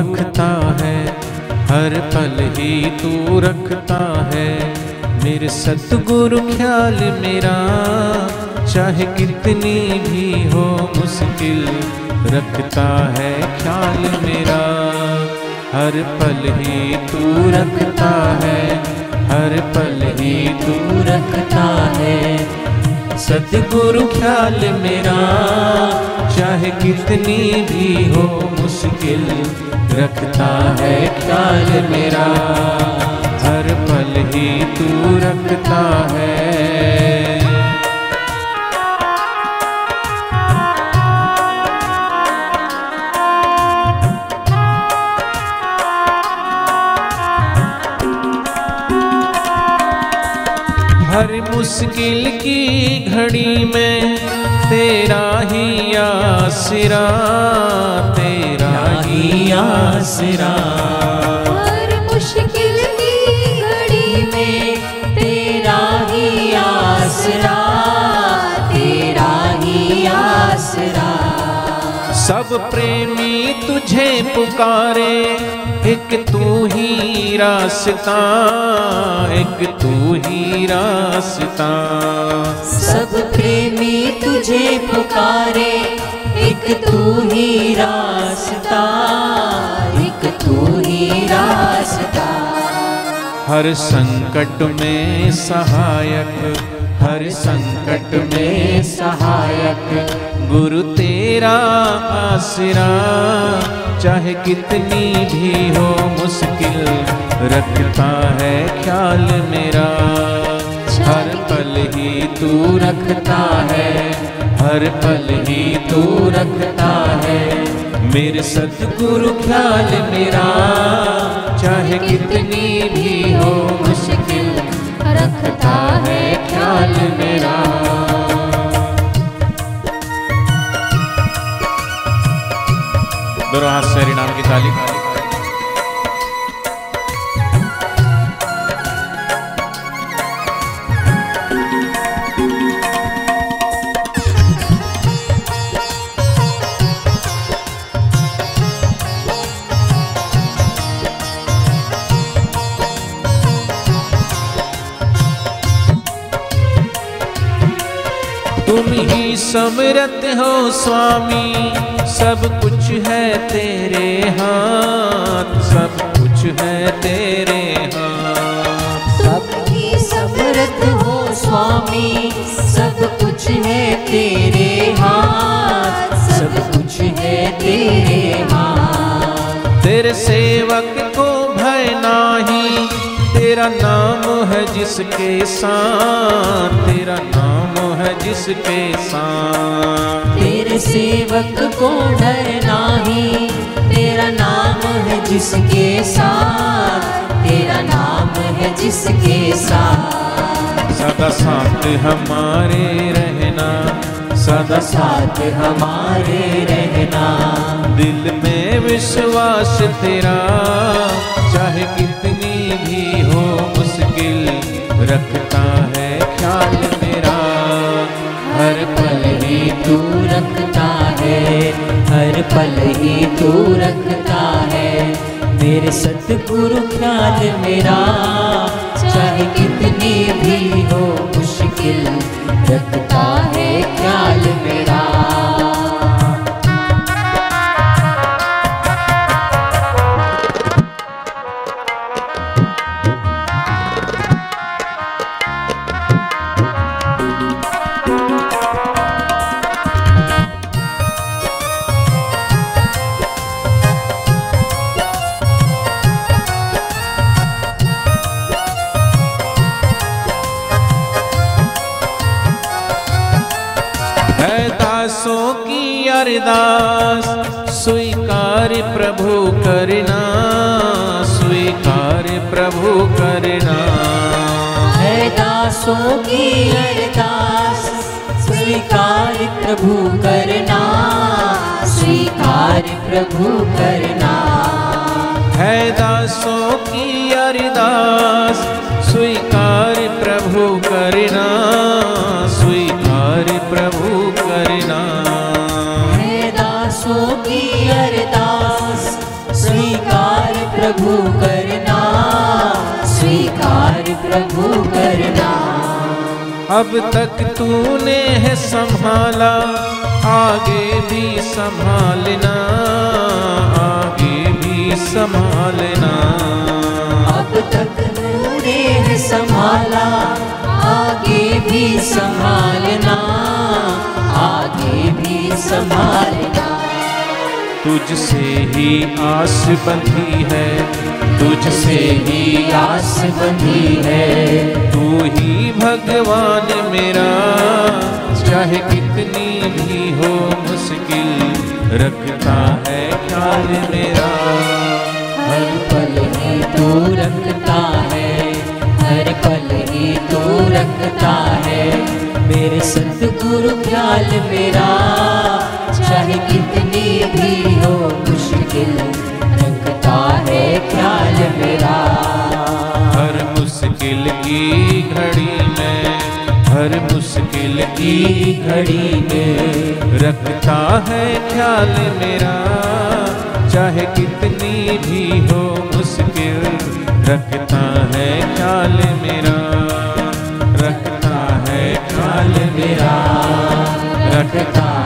रखता है, हर पल ही तू रखता है। मेरे सतगुरु ख्याल मेरा, चाहे कितनी भी हो मुश्किल, रखता है ख्याल मेरा। हर पल ही तू रखता है, हर पल ही तू रखता है। सतगुरु ख्याल मेरा चाहे कितनी भी हो, मुश्किल रखता है ख्याल मेरा। हर पल ही तू रखता है। हर मुश्किल की घड़ी में तेरा ही आसरा तेरा ही आसरा। हर मुश्किल की घड़ी में तेरा ही आसरा तेरा ही आसरा। सब प्रेमी तुझे पुकारे एक तू ही रास्ता एक तू ही रास्ता। सब प्रेमी तुझे पुकारे एक तू ही रास्ता एक तू ही रास्ता। हर संकट में सहायक हर संकट में सहायक। गुरु तेरा आसरा, चाहे कितनी भी हो मुश्किल, रखता है ख्याल मेरा। हर पल ही तू रखता है, हर पल ही तू रखता है। मेरे सतगुरु ख्याल मेरा, चाहे कितनी भी हो मुश्किल, रखता है ख्याल मेरा। दोनों की ताली। ही समरत हो स्वामी, सब कुछ है तेरे हाथ, सब कुछ है तेरे हाथ। सब ही समृत हो स्वामी, सब तेरा नाम है जिसके साथ तेरा नाम है जिसके साथ। तेरे सेवक को डर नाही तेरा नाम है जिसके साथ तेरा नाम है जिसके साथ। सदा साथ हमारे रहना सदा साथ हमारे रहना। दिल में विश्वास तेरा चाहे कितनी भी हो मुश्किल रखता है ख्याल मेरा। हर पल ही तू रखता है, हर पल ही तू रखता है। मेरे सतगुरु ख्याल मेरा, चाहे कितनी भी हो मुश्किल रखता है ख्याल मेरा। दासों की अरदास स्वीकार प्रभु करना स्वीकार प्रभु करना। है दासों की अरदास स्वीकार प्रभु करना स्वीकार प्रभु करना। है दासों की अरदास प्रभु करना। अब तक तूने है संभाला आगे भी संभालना आगे भी संभालना। अब तक तूने है संभाला आगे भी संभालना आगे भी संभालना। तुझसे ही आस बंधी है तुझसे ही आस बंधी है। तू ही भगवान मेरा चाहे कितनी भी हो मुश्किल रखता है ख्याल मेरा। हर पल ही तू रखता है हर पल ही तू रखता है। मेरे सतगुरु ख्याल मेरा चाहे कितनी भी हर मुश्किल की घड़ी में रखता है ख्याल मेरा। चाहे कितनी भी हो मुश्किल, रखता है ख्याल मेरा। रखता है ख्याल मेरा। रखता